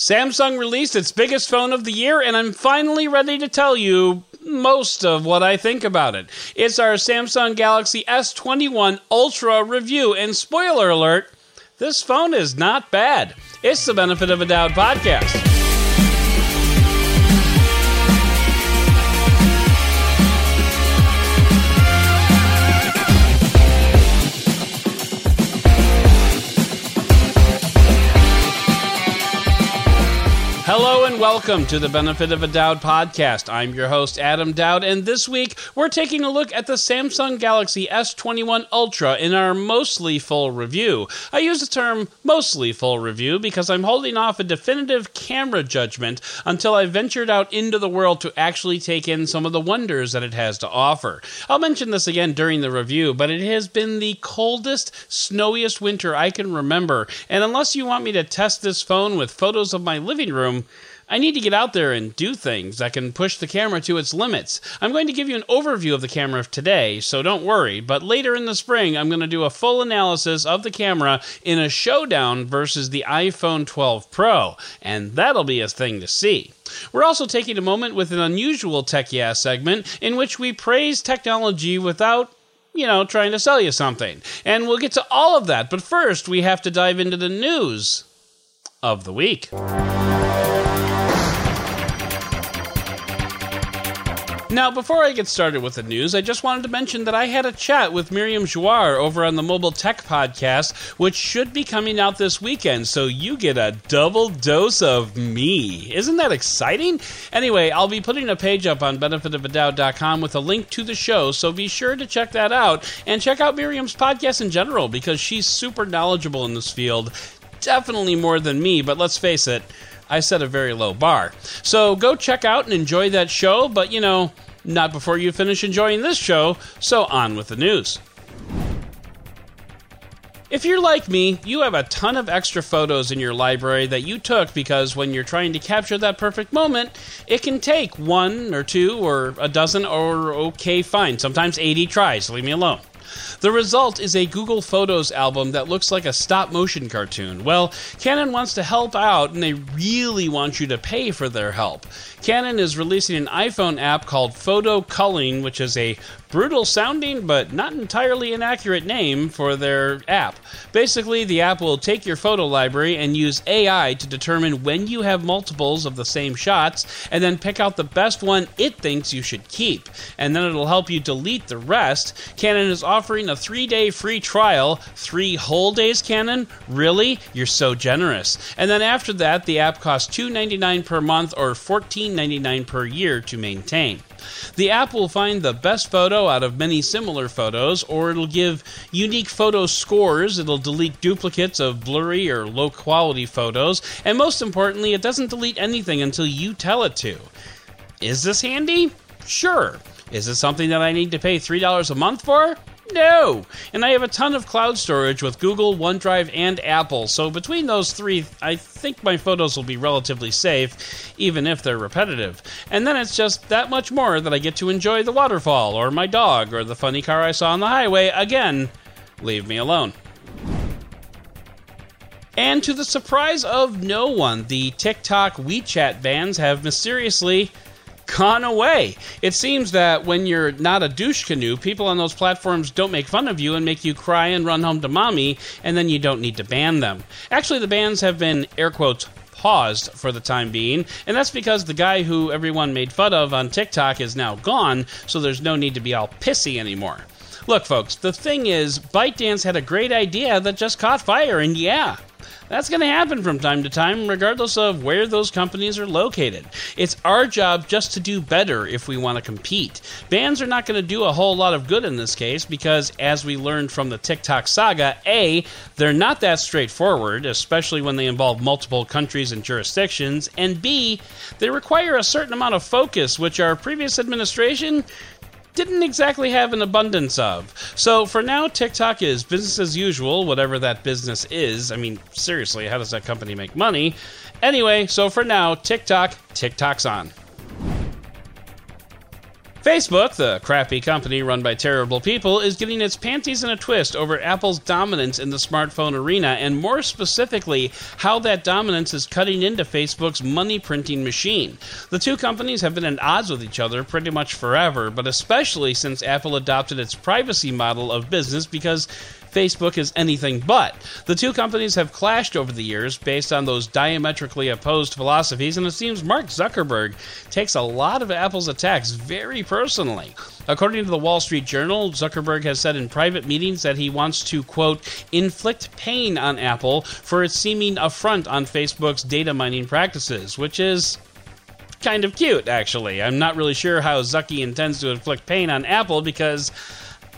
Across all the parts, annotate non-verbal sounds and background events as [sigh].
Samsung released its biggest phone of the year, and I'm finally ready to tell you most of what I think about it. It's our Samsung Galaxy S21 Ultra review, and spoiler alert, this phone is not bad. It's the Benefit of a Doud podcast. Welcome to the Benefit of a Doud podcast. I'm your host, Adam Doud, and this week we're taking a look at the Samsung Galaxy S21 Ultra in our mostly full review. I use the term mostly full review because I'm holding off a definitive camera judgment until I ventured out into the world to actually take in some of the wonders that it has to offer. I'll mention this again during the review, but it has been the coldest, snowiest winter I can remember, and unless you want me to test this phone with photos of my living room, I need to get out there and do things that can push the camera to its limits. I'm going to give you an overview of the camera today, so don't worry, but later in the spring, I'm going to do a full analysis of the camera in a showdown versus the iPhone 12 Pro, and that'll be a thing to see. We're also taking a moment with an unusual Tech Yeah segment in which we praise technology without you know, trying to sell you something. And we'll get to all of that, but first we have to dive into the news of the week. Now, before I get started with the news, I just wanted to mention that I had a chat with Myriam Joire over on the Mobile Tech Podcast, which should be coming out this weekend, so you get a double dose of me. Isn't that exciting? Anyway, I'll be putting a page up on benefitofadoud.com with a link to the show, so be sure to check that out and check out Myriam's podcast in general because she's super knowledgeable in this field. Definitely more than me, but let's face it. I set a very low bar. So go check out and enjoy that show, but you know, not before you finish enjoying this show, so on with the news. If you're like me, you have a ton of extra photos in your library that you took because when you're trying to capture that perfect moment, it can take one or two or a dozen or okay, fine, sometimes 80 tries. Leave me alone. The result is a Google Photos album that looks like a stop motion cartoon. Well, Canon wants to help out and they really want you to pay for their help. Canon is releasing an iPhone app called Photo Culling, which is a brutal sounding but not entirely inaccurate name for their app. Basically, the app will take your photo library and use AI to determine when you have multiples of the same shots and then pick out the best one it thinks you should keep. And then it'll help you delete the rest. Canon is offering a three day free trial. Three whole days, Canon? Really? You're so generous. And then after that, the app costs $2.99 per month or $14.99 per year to maintain. The app will find the best photo out of many similar photos, or it'll give unique photo scores. It'll delete duplicates of blurry or low quality photos, and most importantly, it doesn't delete anything until you tell it to. Is this handy? Sure. Is it something that I need to pay $3 a month for? No! And I have a ton of cloud storage with Google, OneDrive, and Apple, so between those three, I think my photos will be relatively safe, even if they're repetitive. And then it's just that much more that I get to enjoy the waterfall, or my dog, or the funny car I saw on the highway. Again, leave me alone. And to the surprise of no one, the TikTok WeChat bans have mysteriously gone away. It seems that when you're not a douche canoe, people on those platforms don't make fun of you and make you cry and run home to mommy, and then you don't need to ban them. Actually, the bans have been, air quotes, paused for the time being, and that's because the guy who everyone made fun of on TikTok is now gone, so there's no need to be all pissy anymore. Look, folks, the thing is, ByteDance had a great idea that just caught fire, and yeah, that's going to happen from time to time, regardless of where those companies are located. It's our job just to do better if we want to compete. Bans are not going to do a whole lot of good in this case because, as we learned from the TikTok saga, A, they're not that straightforward, especially when they involve multiple countries and jurisdictions, and B, they require a certain amount of focus, which our previous administration didn't exactly have an abundance of. So for now, TikTok is business as usual, whatever that business is. I mean, seriously, how does that company make money? Anyway, so for now, TikTok, TikTok's on. Facebook, the crappy company run by terrible people, is getting its panties in a twist over Apple's dominance in the smartphone arena, and more specifically, how that dominance is cutting into Facebook's money printing machine. The two companies have been at odds with each other pretty much forever, but especially since Apple adopted its privacy model of business because Facebook is anything but. The two companies have clashed over the years based on those diametrically opposed philosophies, and it seems Mark Zuckerberg takes a lot of Apple's attacks very personally. According to the Wall Street Journal, Zuckerberg has said in private meetings that he wants to, quote, inflict pain on Apple for its seeming affront on Facebook's data mining practices, which is kind of cute, actually. I'm not really sure how Zucky intends to inflict pain on Apple because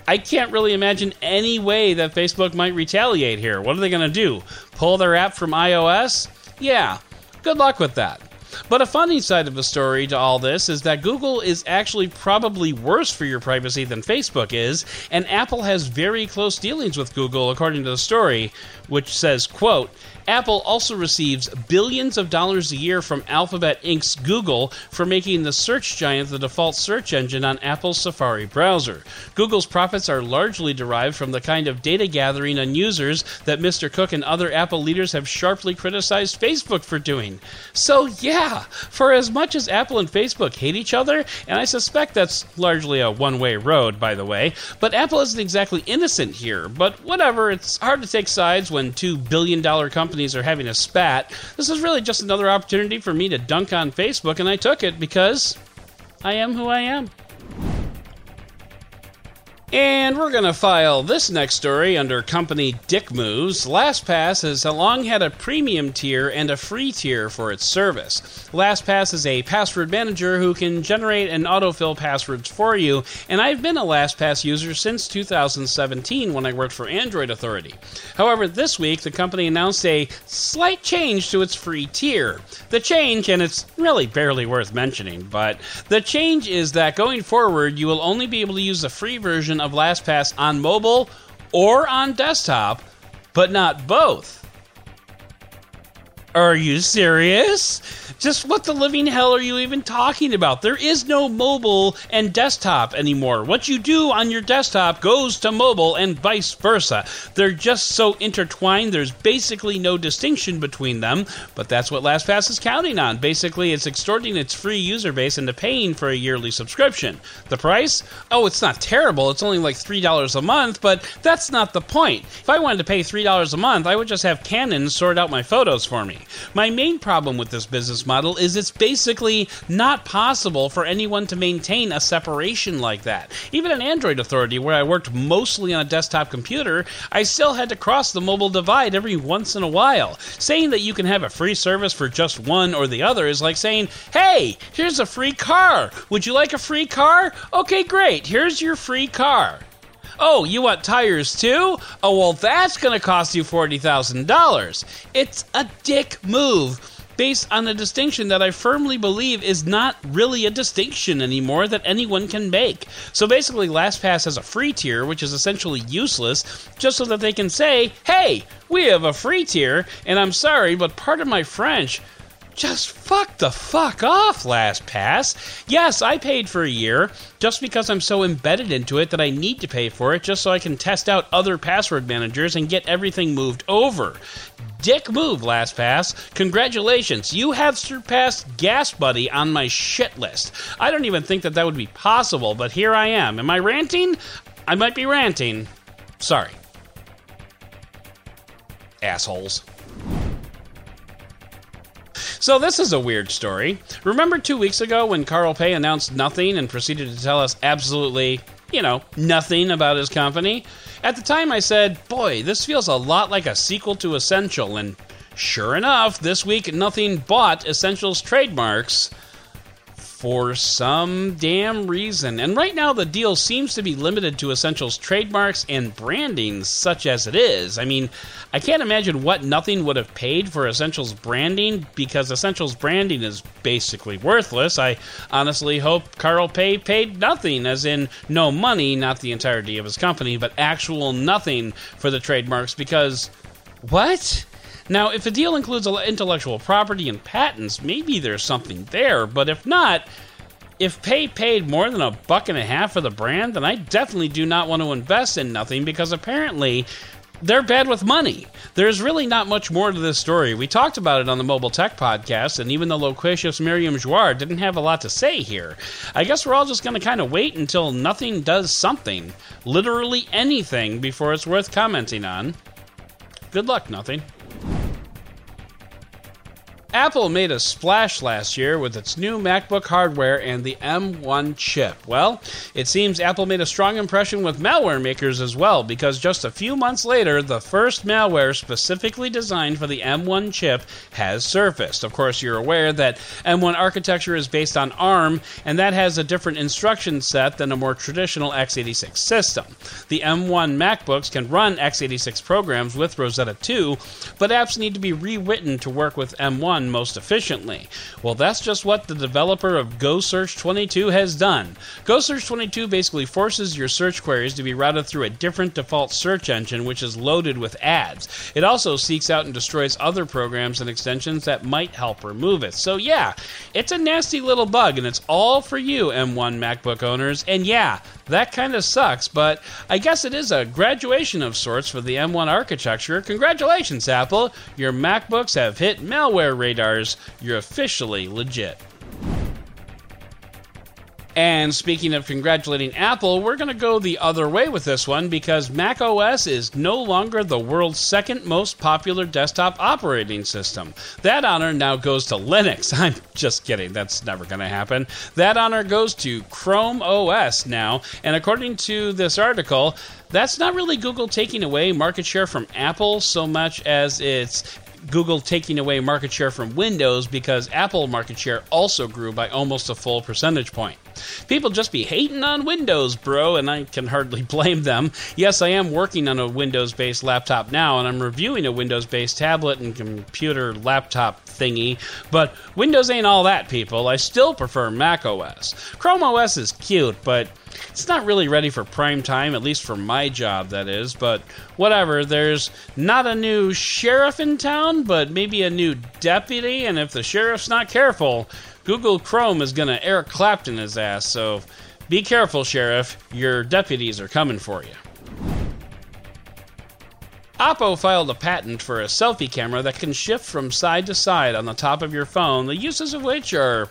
I can't really imagine any way that Facebook might retaliate here. What are they going to do? Pull their app from iOS? Yeah, good luck with that. But a funny side of the story to all this is that Google is actually probably worse for your privacy than Facebook is, and Apple has very close dealings with Google according to the story, which says, quote, Apple also receives billions of dollars a year from Alphabet Inc.'s Google for making the search giant the default search engine on Apple's Safari browser. Google's profits are largely derived from the kind of data gathering on users that Mr. Cook and other Apple leaders have sharply criticized Facebook for doing. So, yeah, for as much as Apple and Facebook hate each other, and I suspect that's largely a one way road, by the way, but Apple isn't exactly innocent here. But whatever, it's hard to take sides when two billion dollar companies companies are having a spat. This is really just another opportunity for me to dunk on Facebook, and I took it because I am who I am. And we're going to file this next story under company Dick Moves. LastPass has long had a premium tier and a free tier for its service. LastPass is a password manager who can generate and autofill passwords for you, and I've been a LastPass user since 2017 when I worked for Android Authority. However, this week the company announced a slight change to its free tier. The change, and it's really barely worth mentioning, but the change is that going forward you will only be able to use the free version of LastPass on mobile or on desktop, but not both. Are you serious? Just what the living hell are you even talking about? There is no mobile and desktop anymore. What you do on your desktop goes to mobile and vice versa. They're just so intertwined, there's basically no distinction between them, but that's what LastPass is counting on. Basically, it's extorting its free user base into paying for a yearly subscription. The price? Oh, it's not terrible. It's only like $3 a month, but that's not the point. If I wanted to pay $3 a month, I would just have Canon sort out my photos for me. My main problem with this business model is it's basically not possible for anyone to maintain a separation like that. Even at Android Authority, where I worked mostly on a desktop computer, I still had to cross the mobile divide every once in a while. Saying that you can have a free service for just one or the other is like saying, hey, here's a free car. Would you like a free car? Okay, great. Here's your free car. Oh, you want tires too? Oh, well, that's going to cost you $40,000. It's a dick move based on a distinction that I firmly believe is not really a distinction anymore that anyone can make. So basically, LastPass has a free tier, which is essentially useless, just so that they can say, hey, we have a free tier, and I'm sorry, but part of my French just fuck the fuck off, LastPass. Yes, I paid for a year just because I'm so embedded into it that I need to pay for it just so I can test out other password managers and get everything moved over. Dick move, LastPass. Congratulations, you have surpassed GasBuddy on my shit list. I don't even think that that would be possible, but here I am. Am I ranting? I might be ranting. Sorry. Assholes. So this is a weird story. Remember two weeks ago when Carl Pei announced nothing and proceeded to tell us absolutely, you know, nothing about his company? At the time I said, boy, this feels a lot like a sequel to Essential, and sure enough, this week nothing but Essential's trademarks for some damn reason. And right now, the deal seems to be limited to Essentials trademarks and branding, such as it is. I mean, I can't imagine what nothing would have paid for Essentials branding because Essentials branding is basically worthless. I honestly hope Carl Pei paid nothing, as in no money, not the entirety of his company, but actual nothing for the trademarks because. What? Now, if a deal includes intellectual property and patents, maybe there's something there, but if not, if Pei paid more than a buck and a half for the brand, then I definitely do not want to invest in nothing because apparently they're bad with money. There's really not much more to this story. We talked about it on the Mobile Tech podcast, and even the loquacious Myriam Joire didn't have a lot to say here. I guess we're all just going to kind of wait until nothing does something, literally anything, before it's worth commenting on. Good luck, nothing you Apple made a splash last year with its new MacBook hardware and the M1 chip. Well, it seems Apple made a strong impression with malware makers as well, because just a few months later, the first malware specifically designed for the M1 chip has surfaced. Of course, you're aware that M1 architecture is based on ARM, and that has a different instruction set than a more traditional x86 system. The M1 MacBooks can run x86 programs with Rosetta 2, but apps need to be rewritten to work with M1 most efficiently. Well, that's just what the developer of GoSearch 22 has done. GoSearch 22 basically forces your search queries to be routed through a different default search engine, which is loaded with ads. It also seeks out and destroys other programs and extensions that might help remove it. So, yeah, it's a nasty little bug, and it's all for you, M1 MacBook owners. And yeah, that kind of sucks, but I guess it is a graduation of sorts for the M1 architecture. Congratulations, Apple! Your MacBooks have hit malware radars. You're officially legit. And speaking of congratulating Apple, we're going to go the other way with this one because Mac OS is no longer the world's second most popular desktop operating system. That honor now goes to Linux. [laughs] I'm just kidding, that's never going to happen. That honor goes to Chrome OS now, and according to this article, that's not really Google taking away market share from Apple so much as it's Google taking away market share from Windows because Apple market share also grew by almost a full percentage point. People just be hating on Windows, bro, and I can hardly [laughs] blame them. Yes, I am working on a Windows based laptop now, and I'm reviewing a Windows based tablet and computer laptop thingy, but Windows ain't all that, people. I still prefer Mac OS. Chrome OS is cute, but it's not really ready for prime time, at least for my job, that is. But whatever, there's not a new sheriff in town, but maybe a new deputy, and if the sheriff's not careful, Google Chrome is to Eric Clapton his ass, so be careful, Sheriff. Your deputies are coming for you. Oppo filed a patent for a selfie camera that can shift from side to side on the top of your phone, the uses of which are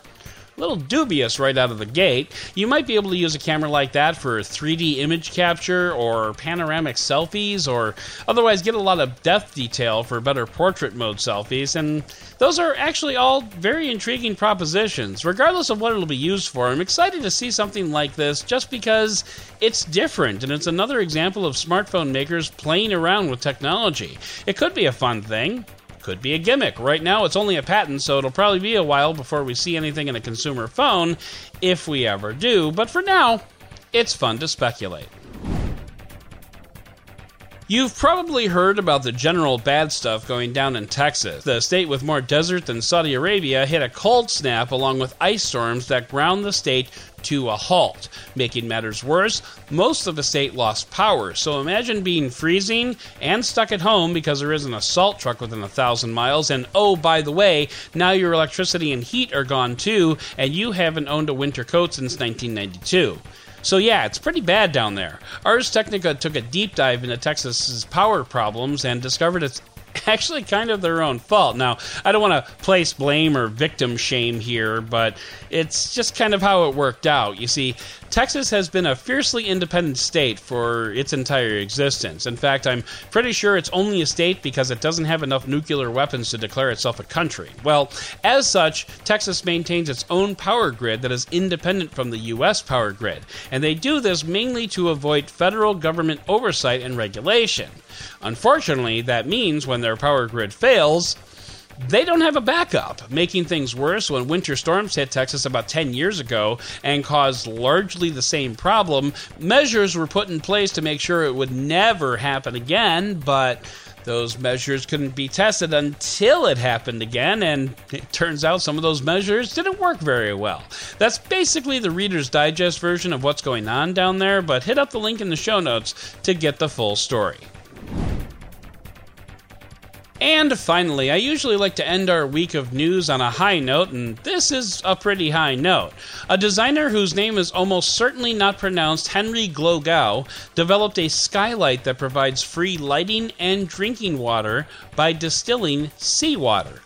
little dubious right out of the gate. You might be able to use a camera like that for 3D image capture or panoramic selfies, or otherwise get a lot of depth detail for better portrait mode selfies. And those are actually all very intriguing propositions. Regardless of what it'll be used for, I'm excited to see something like this just because it's different and it's another example of smartphone makers playing around with technology. It could be a fun thing. Could be a gimmick. Right now, it's only a patent, so it'll probably be a while before we see anything in a consumer phone, if we ever do. But for now, it's fun to speculate. You've probably heard about the general bad stuff going down in Texas. The state with more desert than Saudi Arabia hit a cold snap along with ice storms that ground the state to a halt. Making matters worse, most of the state lost power. So imagine being freezing and stuck at home because there isn't a salt truck within a thousand miles. And oh, by the way, now your electricity and heat are gone too, and you haven't owned a winter coat since 1992. So yeah, it's pretty bad down there. Ars Technica took a deep dive into Texas's power problems and discovered it's [laughs] actually kind of their own fault. Now, I don't want to place blame or victim shame here, but it's just kind of how it worked out. You see, Texas has been a fiercely independent state for its entire existence. In fact, I'm pretty sure it's only a state because it doesn't have enough nuclear weapons to declare itself a country. Well, as such, Texas maintains its own power grid that is independent from the U.S. power grid, and they do this mainly to avoid federal government oversight and regulation. Unfortunately, that means when their power grid fails, they don't have a backup, making things worse when winter storms hit Texas about 10 years ago and caused largely the same problem. Measures were put in place to make sure it would never happen again, but those measures couldn't be tested until it happened again, and it turns out some of those measures didn't work very well. That's basically the Reader's Digest version of what's going on down there, but hit up the link in the show notes to get the full story. And finally, I usually like to end our week of news on a high note, and this is a pretty high note. A designer whose name is almost certainly not pronounced Henry Glogau developed a skylight that provides free lighting and drinking water by distilling seawater.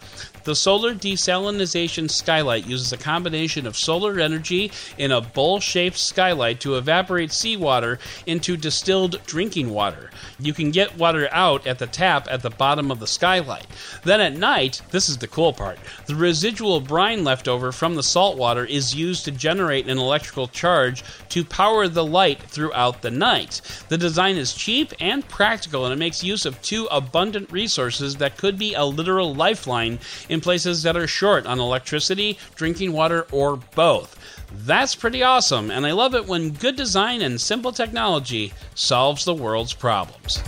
The solar desalinization skylight uses a combination of solar energy in a bowl shaped skylight to evaporate seawater into distilled drinking water. You can get water out at the tap at the bottom of the skylight. Then at night, this is the cool part, the residual brine left over from the salt water is used to generate an electrical charge to power the light throughout the night. The design is cheap and practical, and it makes use of two abundant resources that could be a literal lifeline in places that are short on electricity, drinking water, or both. That's pretty awesome, and I love it when good design and simple technology solves the world's problems.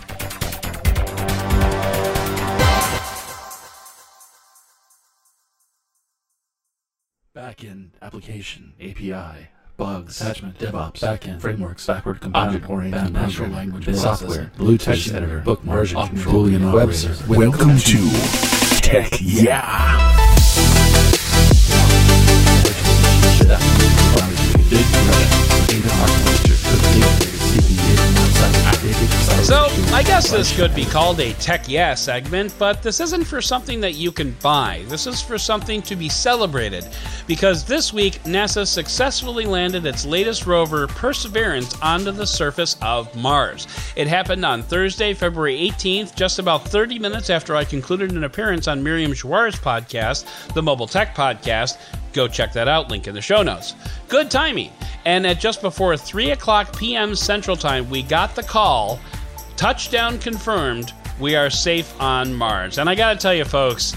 Backend, application, API, bugs, attachment, DevOps, backend, frameworks, backward compatible, oriented, natural language, software, Bluetooth text editor, bookmark, version, Boolean web server. Welcome to Tech Yeah. [laughs] So, I guess this could be called a Tech Yeah segment, but this isn't for something that you can buy. This is for something to be celebrated. Because this week, NASA successfully landed its latest rover, Perseverance, onto the surface of Mars. It happened on Thursday, February 18th, just about 30 minutes after I concluded an appearance on Myriam Joire's podcast, the Mobile Tech Podcast. Go check that out, link in the show notes. Good timing. And at just before 3 o'clock p.m. Central Time, we got the call touchdown confirmed. We are safe on Mars. And I gotta tell you, folks,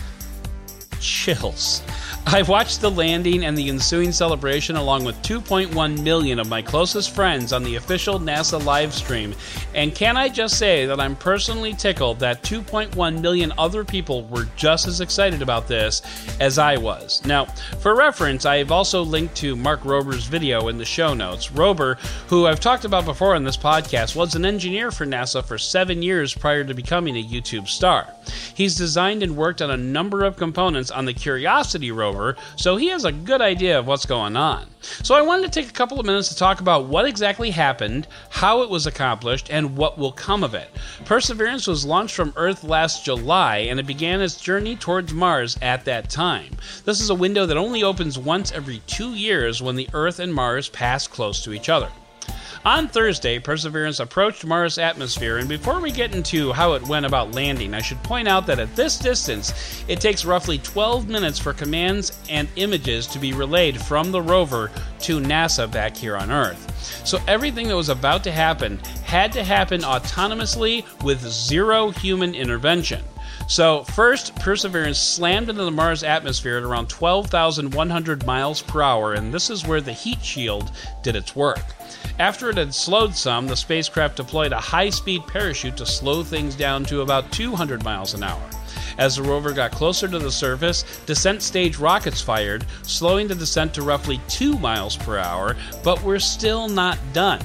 chills. I watched the landing and the ensuing celebration along with 2.1 million of my closest friends on the official NASA live stream. And can I just say that I'm personally tickled that 2.1 million other people were just as excited about this as I was. Now, for reference, I have also linked to Mark Rober's video in the show notes. Rober, who I've talked about before on this podcast, was an engineer for NASA for seven years prior to becoming a YouTube star. He's designed and worked on a number of components on the Curiosity rover, so he has a good idea of what's going on. So I wanted to take a couple of minutes to talk about what exactly happened, how it was accomplished, and what will come of it. Perseverance was launched from Earth last July, and it began its journey towards Mars at that time. This is a window that only opens once every two years when the Earth and Mars pass close to each other. On Thursday, Perseverance approached Mars' atmosphere, and before we get into how it went about landing, I should point out that at this distance, it takes roughly 12 minutes for commands and images to be relayed from the rover to NASA back here on Earth. So everything that was about to happen had to happen autonomously with zero human intervention. So, first, Perseverance slammed into the Mars atmosphere at around 12,100 miles per hour, and this is where the heat shield did its work. After it had slowed some, the spacecraft deployed a high speed parachute to slow things down to about 200 miles an hour. As the rover got closer to the surface, descent stage rockets fired, slowing the descent to roughly 2 miles per hour, but we're still not done.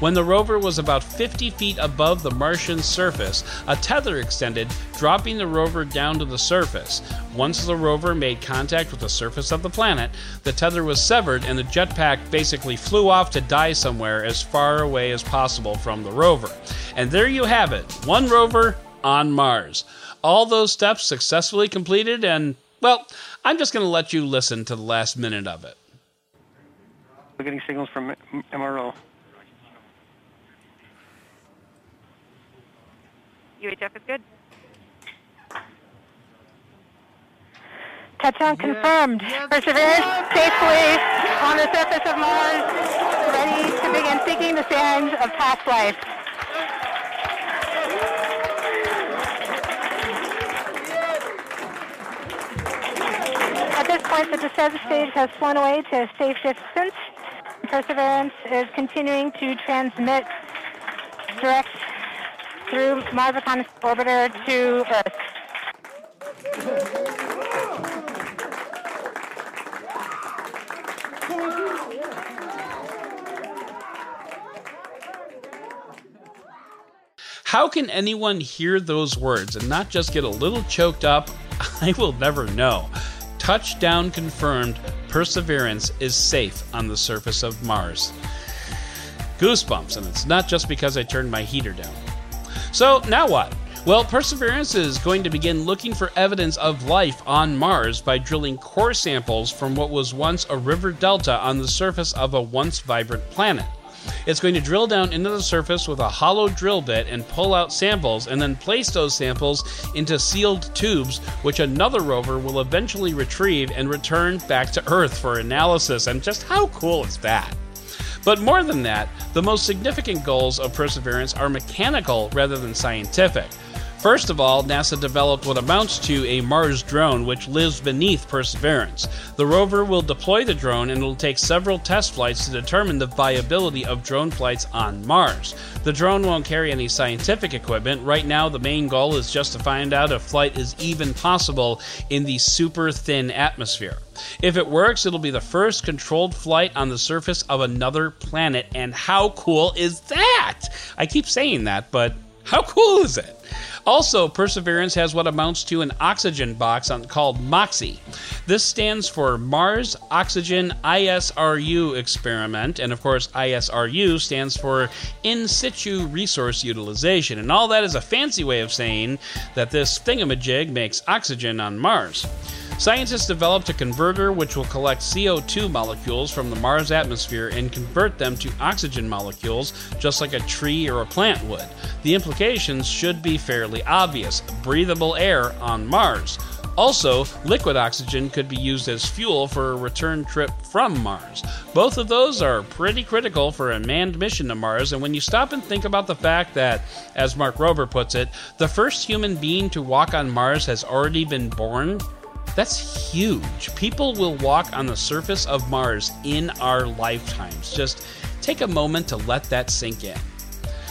When the rover was about 50 feet above the Martian surface, a tether extended, dropping the rover down to the surface. Once the rover made contact with the surface of the planet, the tether was severed and the jetpack basically flew off to die somewhere as far away as possible from the rover. And there you have it one rover on Mars. All those steps successfully completed, and, well, I'm just going to let you listen to the last minute of it. We're getting signals from MRO. UHF is good. Touchdown confirmed. Perseverance safely on the surface of Mars, ready to begin seeking the signs of past life. At this point, the descent stage has flown away to a safe distance. Perseverance is continuing to transmit direct through Mars Reconnaissance Orbiter to Earth. How can anyone hear those words and not just get a little choked up? [laughs] I will never know. Touchdown confirmed. Perseverance is safe on the surface of Mars. Goosebumps, and it's not just because I turned my heater down. So, now what? Well, Perseverance is going to begin looking for evidence of life on Mars by drilling core samples from what was once a river delta on the surface of a once vibrant planet. It's going to drill down into the surface with a hollow drill bit and pull out samples, and then place those samples into sealed tubes, which another rover will eventually retrieve and return back to Earth for analysis. And just how cool is that? But more than that, the most significant goals of Perseverance are mechanical rather than scientific. First of all, NASA developed what amounts to a Mars drone which lives beneath Perseverance. The rover will deploy the drone and it will take several test flights to determine the viability of drone flights on Mars. The drone won't carry any scientific equipment. Right now, the main goal is just to find out if flight is even possible in the super thin atmosphere. If it works, it'll be the first controlled flight on the surface of another planet. And how cool is that? I keep saying that, but how cool is it? Also, Perseverance has what amounts to an oxygen box on, called MOXIE. This stands for Mars Oxygen ISRU Experiment, and of course, ISRU stands for In Situ Resource Utilization. And all that is a fancy way of saying that this thingamajig makes oxygen on Mars. Scientists developed a converter which will collect CO2 molecules from the Mars atmosphere and convert them to oxygen molecules, just like a tree or a plant would. The implications should be fairly obvious breathable air on Mars. Also, liquid oxygen could be used as fuel for a return trip from Mars. Both of those are pretty critical for a manned mission to Mars, and when you stop and think about the fact that, as Mark Rober puts it, the first human being to walk on Mars has already been born, that's huge. People will walk on the surface of Mars in our lifetimes. Just take a moment to let that sink in.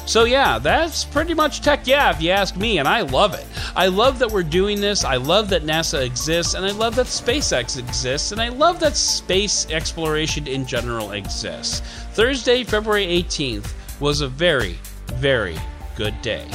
So, yeah, that's pretty much tech, yeah, if you ask me, and I love it. I love that we're doing this. I love that NASA exists, and I love that SpaceX exists, and I love that space exploration in general exists. Thursday, February 18th was a very, very good day.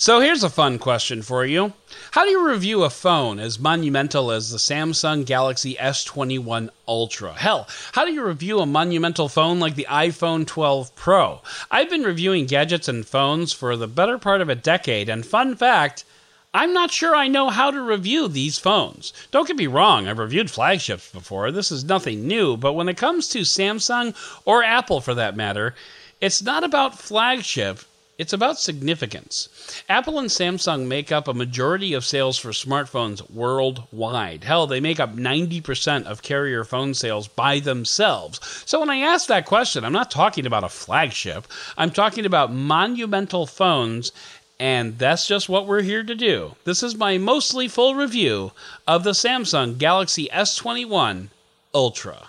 So here's a fun question for you. How do you review a phone as monumental as the Samsung Galaxy S21 Ultra? Hell, how do you review a monumental phone like the iPhone 12 Pro? I've been reviewing gadgets and phones for the better part of a decade, and fun fact, I'm not sure I know how to review these phones. Don't get me wrong, I've reviewed flagships before. This is nothing new, but when it comes to Samsung or Apple for that matter, it's not about flagship, it's about significance. Apple and Samsung make up a majority of sales for smartphones worldwide. Hell, they make up 90% of carrier phone sales by themselves. So when I ask that question, I'm not talking about a flagship, I'm talking about monumental phones. And that's just what we're here to do. This is my mostly full review of the Samsung Galaxy S21 Ultra.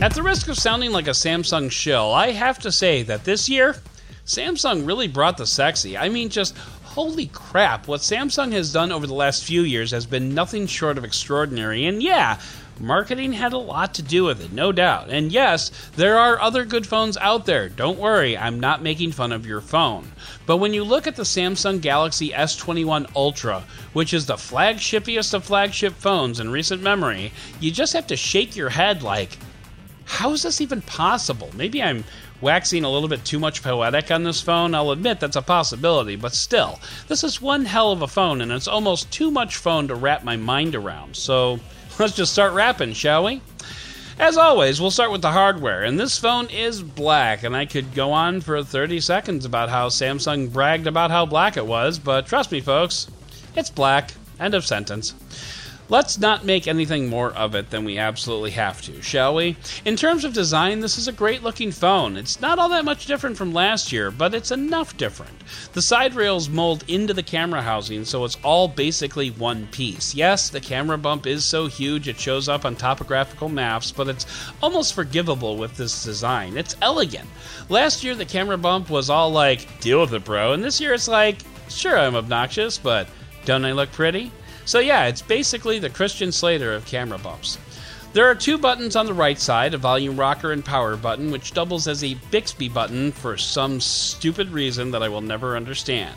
At the risk of sounding like a Samsung shill, I have to say that this year, Samsung really brought the sexy. I mean, just holy crap, what Samsung has done over the last few years has been nothing short of extraordinary. And yeah, marketing had a lot to do with it, no doubt. And yes, there are other good phones out there. Don't worry, I'm not making fun of your phone. But when you look at the Samsung Galaxy S21 Ultra, which is the flagshipiest of flagship phones in recent memory, you just have to shake your head like, how is this even possible? Maybe I'm waxing a little bit too much poetic on this phone. I'll admit that's a possibility, but still, this is one hell of a phone, and it's almost too much phone to wrap my mind around. So [laughs] let's just start rapping, shall we? As always, we'll start with the hardware, and this phone is black, and I could go on for 30 seconds about how Samsung bragged about how black it was, but trust me, folks, it's black. End of sentence. Let's not make anything more of it than we absolutely have to, shall we? In terms of design, this is a great looking phone. It's not all that much different from last year, but it's enough different. The side rails mold into the camera housing, so it's all basically one piece. Yes, the camera bump is so huge it shows up on topographical maps, but it's almost forgivable with this design. It's elegant. Last year, the camera bump was all like, deal with it, bro, and this year it's like, sure, I'm obnoxious, but don't I look pretty? So, yeah, it's basically the Christian Slater of camera bumps. There are two buttons on the right side a volume rocker and power button, which doubles as a Bixby button for some stupid reason that I will never understand.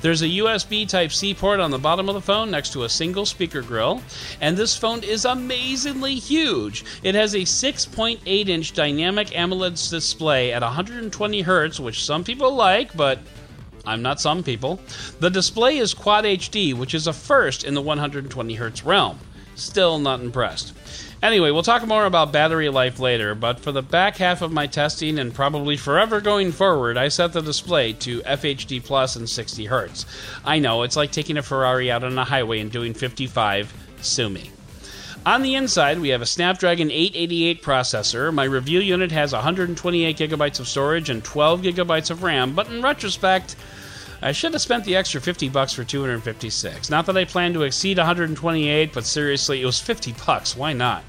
There's a USB Type C port on the bottom of the phone next to a single speaker grill, and this phone is amazingly huge. It has a 6.8 inch dynamic AMOLED display at 120 Hz, which some people like, but I'm not some people. The display is Quad HD, which is a first in the 120 Hz realm. Still not impressed. Anyway, we'll talk more about battery life later, but for the back half of my testing and probably forever going forward, I set the display to FHD Plus and 60 Hz. I know, it's like taking a Ferrari out on a highway and doing 55. Sue me. On the inside, we have a Snapdragon 888 processor. My review unit has 128 gigabytes of storage and 12 gigabytes of RAM, but in retrospect, I should have spent the extra 50 bucks for 256. Not that I plan to exceed 128, but seriously, it was 50 bucks. Why not?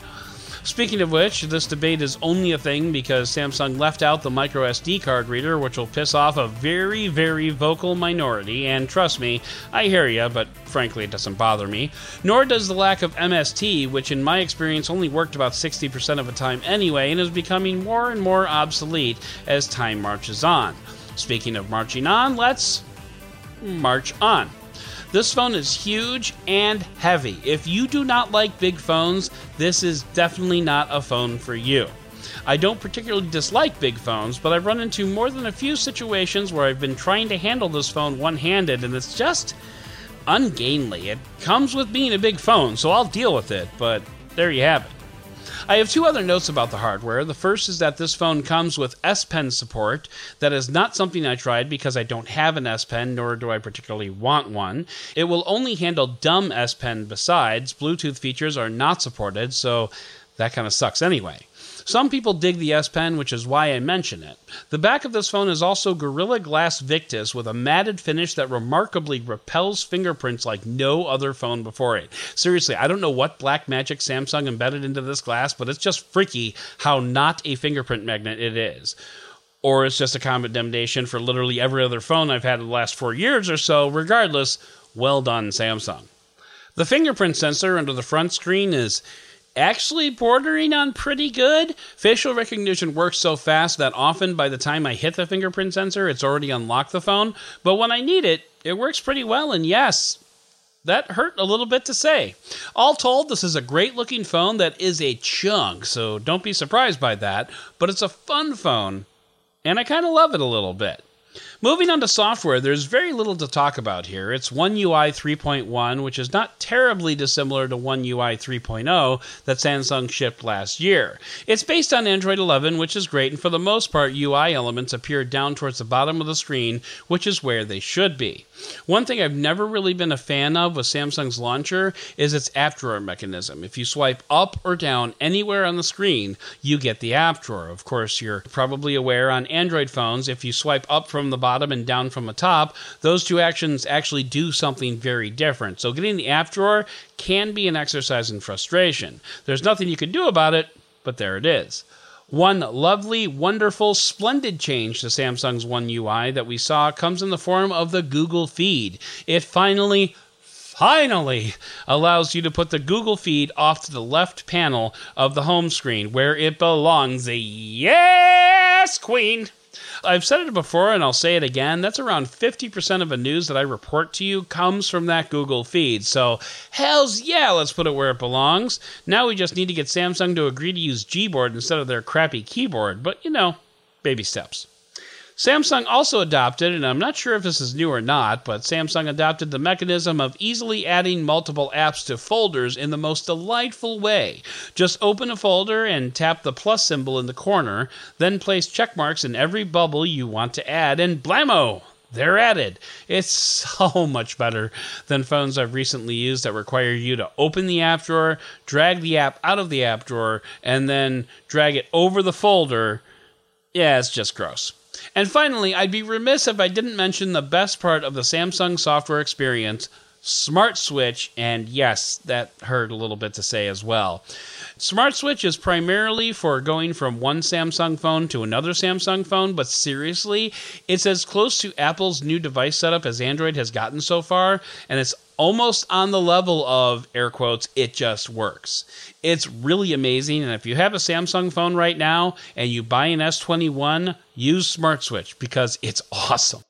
Speaking of which, this debate is only a thing because Samsung left out the micro SD card reader, which will piss off a very, very vocal minority. And trust me, I hear ya, but frankly, it doesn't bother me. Nor does the lack of MST, which in my experience only worked about 60% of the time anyway, and is becoming more and more obsolete as time marches on. Speaking of marching on, let's march on. This phone is huge and heavy. If you do not like big phones, this is definitely not a phone for you. I don't particularly dislike big phones, but I've run into more than a few situations where I've been trying to handle this phone one handed and it's just ungainly. It comes with being a big phone, so I'll deal with it, but there you have it. I have two other notes about the hardware. The first is that this phone comes with S Pen support. That is not something I tried because I don't have an S Pen, nor do I particularly want one. It will only handle dumb S Pen besides. Bluetooth features are not supported, so that kind of sucks anyway. Some people dig the S Pen, which is why I mention it. The back of this phone is also Gorilla Glass Victus with a matted finish that remarkably repels fingerprints like no other phone before it. Seriously, I don't know what black magic Samsung embedded into this glass, but it's just freaky how not a fingerprint magnet it is. Or it's just a condemnation for literally every other phone I've had in the last four years or so. Regardless, well done, Samsung. The fingerprint sensor under the front screen is actually bordering on pretty good. Facial recognition works so fast that often by the time I hit the fingerprint sensor, it's already unlocked the phone. But when I need it, it works pretty well. And yes, that hurt a little bit to say. All told, this is a great looking phone that is a chunk, so don't be surprised by that. But it's a fun phone, and I kind of love it a little bit. Moving on to software, there's very little to talk about here. It's One UI 3.1, which is not terribly dissimilar to One UI 3.0 that Samsung shipped last year. It's based on Android 11, which is great, and for the most part, UI elements appear down towards the bottom of the screen, which is where they should be. One thing I've never really been a fan of with Samsung's launcher is its app drawer mechanism. If you swipe up or down anywhere on the screen, you get the app drawer. Of course, you're probably aware on Android phones, if you swipe up from the bottom and down from the top, those two actions actually do something very different. So getting the app drawer can be an exercise in frustration. There's nothing you can do about it, but there it is. One lovely, wonderful, splendid change to Samsung's One UI that we saw comes in the form of the Google Feed. It finally, finally allows you to put the Google Feed off to the left panel of the home screen where it belongs. Yes, Queen! I've said it before and I'll say it again. That's around 50% of the news that I report to you comes from that Google feed. So, hells yeah, let's put it where it belongs. Now we just need to get Samsung to agree to use Gboard instead of their crappy keyboard. But, you know, baby steps. Samsung also adopted, and I'm not sure if this is new or not, but Samsung adopted the mechanism of easily adding multiple apps to folders in the most delightful way. Just open a folder and tap the plus symbol in the corner, then place check marks in every bubble you want to add, and blammo! they're added. It's [laughs] so much better than phones I've recently used that require you to open the app drawer, drag the app out of the app drawer, and then drag it over the folder. Yeah, it's just gross. And finally, I'd be remiss if I didn't mention the best part of the Samsung software experience Smart Switch, and yes, that hurt a little bit to say as well. Smart Switch is primarily for going from one Samsung phone to another Samsung phone, but seriously, it's as close to Apple's new device setup as Android has gotten so far, and it's almost on the level of air quotes, it just works. It's really amazing, and if you have a Samsung phone right now and you buy an S21, use Smart Switch because it's [laughs] awesome.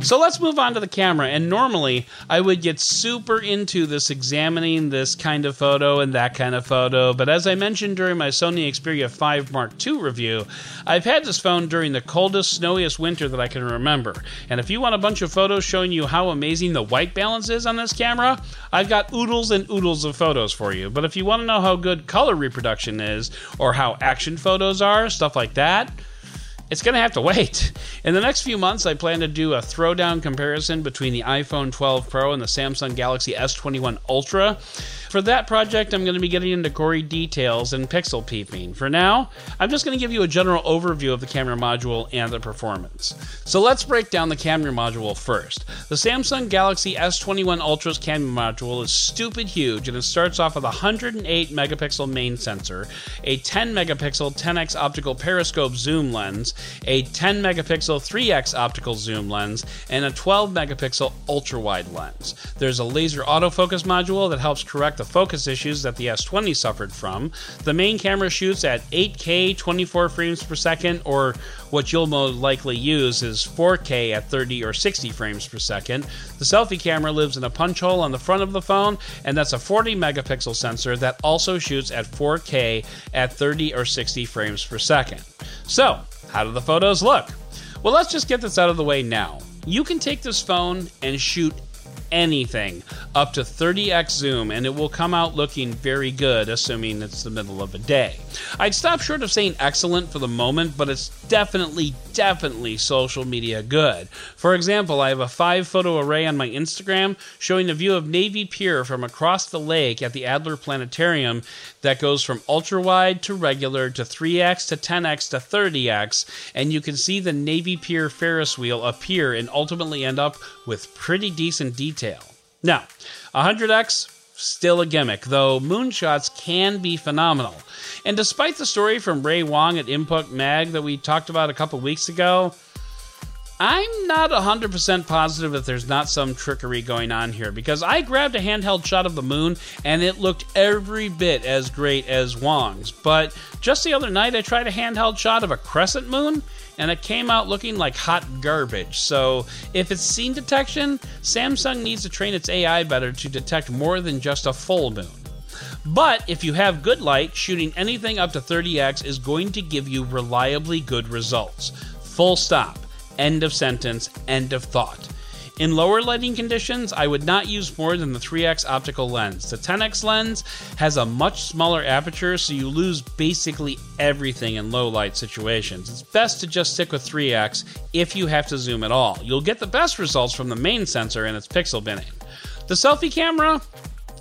So let's move on to the camera. And normally I would get super into this examining this kind of photo and that kind of photo. But as I mentioned during my Sony Xperia 5 Mark II review, I've had this phone during the coldest, snowiest winter that I can remember. And if you want a bunch of photos showing you how amazing the white balance is on this camera, I've got oodles and oodles of photos for you. But if you want to know how good color reproduction is or how action photos are, stuff like that, it's going to have to wait. In the next few months, I plan to do a throwdown comparison between the iPhone 12 Pro and the Samsung Galaxy S21 Ultra. For that project, I'm going to be getting into gory details and pixel peeping. For now, I'm just going to give you a general overview of the camera module and the performance. So let's break down the camera module first. The Samsung Galaxy S21 Ultra's camera module is stupid huge and it starts off with a 108 megapixel main sensor, a 10 megapixel 10x optical periscope zoom lens, a 10 megapixel 3x optical zoom lens, and a 12 megapixel ultra wide lens. There's a laser autofocus module that helps correct the focus issues that the S20 suffered from. The main camera shoots at 8K 24 frames per second, or what you'll most likely use is 4K at 30 or 60 frames per second. The selfie camera lives in a punch hole on the front of the phone, and that's a 40 megapixel sensor that also shoots at 4K at 30 or 60 frames per second. So, how do the photos look? Well, let's just get this out of the way now. You can take this phone and shoot anything up to 30x zoom and it will come out looking very good, assuming it's the middle of a day. I'd stop short of saying excellent for the moment, but it's definitely, definitely social media good. For example, I have a five photo array on my Instagram showing a view of Navy Pier from across the lake at the Adler Planetarium that goes from ultra wide to regular to 3x to 10x to 30x, and you can see the Navy Pier Ferris wheel appear and ultimately end up with pretty decent detail. Now, 100x, still a gimmick, though moonshots can be phenomenal. And despite the story from Ray Wong at Input Mag that we talked about a couple weeks ago, I'm not 100% positive that there's not some trickery going on here because I grabbed a handheld shot of the moon and it looked every bit as great as Wong's. But just the other night, I tried a handheld shot of a crescent moon and it came out looking like hot garbage. So, if it's scene detection, Samsung needs to train its AI better to detect more than just a full moon. But if you have good light, shooting anything up to 30x is going to give you reliably good results. Full stop. End of sentence. End of thought. In lower lighting conditions, I would not use more than the 3x optical lens. The 10x lens has a much smaller aperture, so you lose basically everything in low light situations. It's best to just stick with 3x if you have to zoom at all. You'll get the best results from the main sensor and its pixel binning. The selfie camera,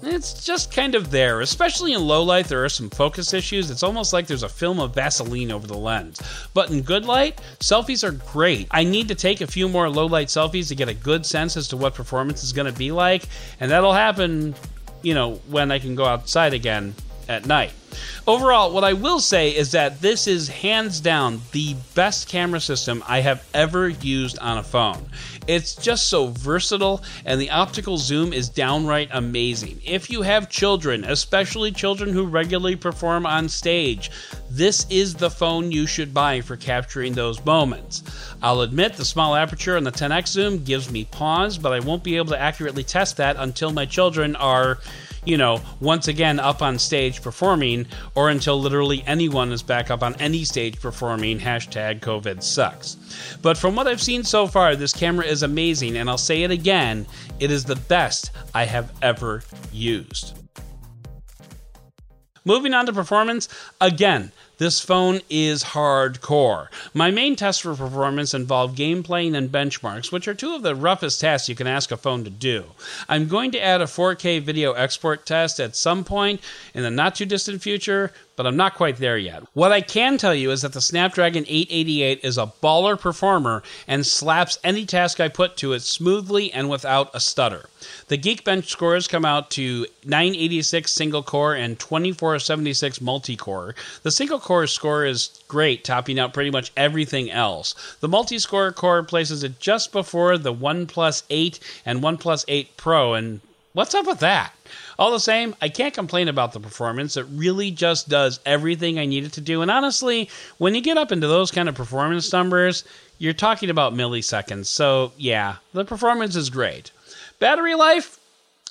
it's just kind of there. Especially in low light, there are some focus issues. It's almost like there's a film of Vaseline over the lens. But in good light, selfies are great. I need to take a few more low light selfies to get a good sense as to what performance is going to be like, and that'll happen, you know, when I can go outside again at night. Overall, what I will say is that this is hands down the best camera system I have ever used on a phone. It's just so versatile, and the optical zoom is downright amazing. If you have children, especially children who regularly perform on stage, this is the phone you should buy for capturing those moments. I'll admit the small aperture and the 10x zoom gives me pause, but I won't be able to accurately test that until my children are you know, once again up on stage performing, or until literally anyone is back up on any stage performing. Hashtag COVID sucks. But from what I've seen so far, this camera is amazing, and I'll say it again it is the best I have ever used. Moving on to performance, again, This phone is hardcore. My main tests for performance involve game playing and benchmarks, which are two of the roughest tasks you can ask a phone to do. I'm going to add a 4K video export test at some point in the not too distant future, but I'm not quite there yet. What I can tell you is that the Snapdragon 888 is a baller performer and slaps any task I put to it smoothly and without a stutter. The Geekbench scores come out to 986 single core and 2476 multi core. The single core score is great, topping out pretty much everything else. The multi score core places it just before the OnePlus 8 and OnePlus 8 Pro, and what's up with that? All the same, I can't complain about the performance. It really just does everything I need it to do. And honestly, when you get up into those kind of performance numbers, you're talking about milliseconds. So, yeah, the performance is great. Battery life,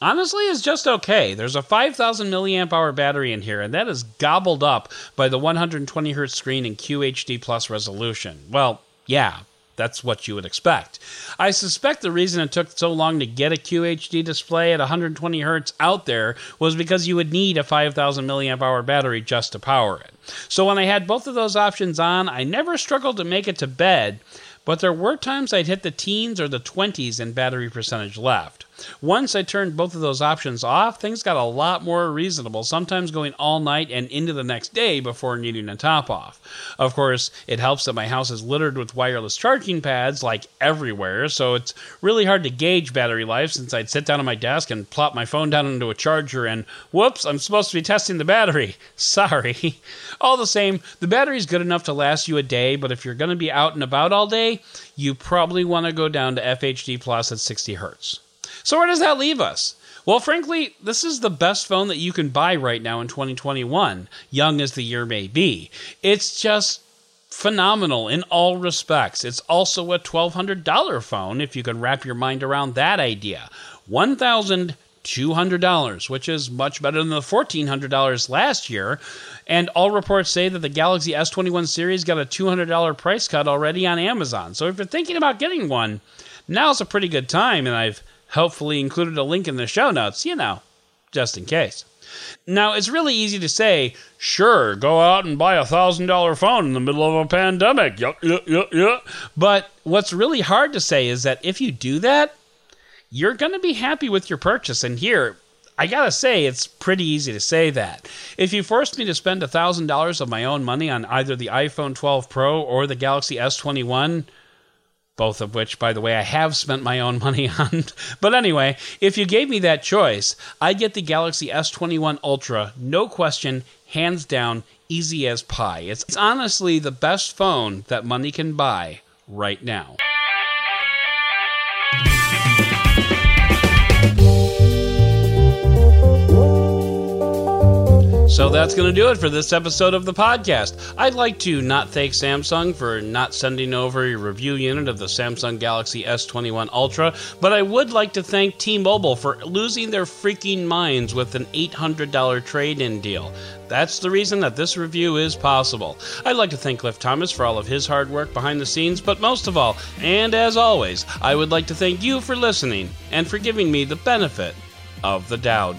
honestly, is just okay. There's a 5000 milliamp hour battery in here, and that is gobbled up by the 120 hertz screen and QHD plus resolution. Well, yeah, that's what you would expect. I suspect the reason it took so long to get a QHD display at 120 hertz out there was because you would need a 5000 milliamp hour battery just to power it. So when I had both of those options on, I never struggled to make it to bed, but there were times I'd hit the teens or the 20s in battery percentage left. Once I turned both of those options off, things got a lot more reasonable, sometimes going all night and into the next day before needing a top off. Of course, it helps that my house is littered with wireless charging pads like everywhere, so it's really hard to gauge battery life since I'd sit down at my desk and plop my phone down into a charger and whoops, I'm supposed to be testing the battery. [laughs] Sorry. [laughs] All the same, the battery's good enough to last you a day, but if you're going to be out and about all day, you probably want to go down to FHD Plus at 60 hertz. So, where does that leave us? Well, frankly, this is the best phone that you can buy right now in 2021, young as the year may be. It's just phenomenal in all respects. It's also a $1,200 phone if you can wrap your mind around that idea. $1,200, which is much better than the $1,400 last year. And all reports say that the Galaxy S21 series got a $200 price cut already on Amazon. So if you're thinking about getting one, now's a pretty good time, and I've hopefully included a link in the show notes, you know, just in case. Now, it's really easy to say, sure, go out and buy a $1,000 phone in the middle of a pandemic. Yeah, yeah, yeah, yeah. But what's really hard to say is that if you do that, you're going to be happy with your purchase. And here, I gotta say, it's pretty easy to say that. If you forced me to spend a $1,000 of my own money on either the iPhone 12 Pro or the Galaxy S21, both of which, by the way, I have spent my own money [laughs] on. but anyway, if you gave me that choice, I'd get the Galaxy S21 Ultra, no question, hands down, easy as pie. It's, it's honestly the best phone that money can buy right now. So that's going to do it for this episode of the podcast. I'd like to not thank Samsung for not sending over a review unit of the Samsung Galaxy S21 Ultra, but I would like to thank T Mobile for losing their freaking minds with an $800 trade in deal. That's the reason that this review is possible. I'd like to thank Cliff Thomas for all of his hard work behind the scenes, but most of all, and as always, I would like to thank you for listening and for giving me the benefit of the doubt.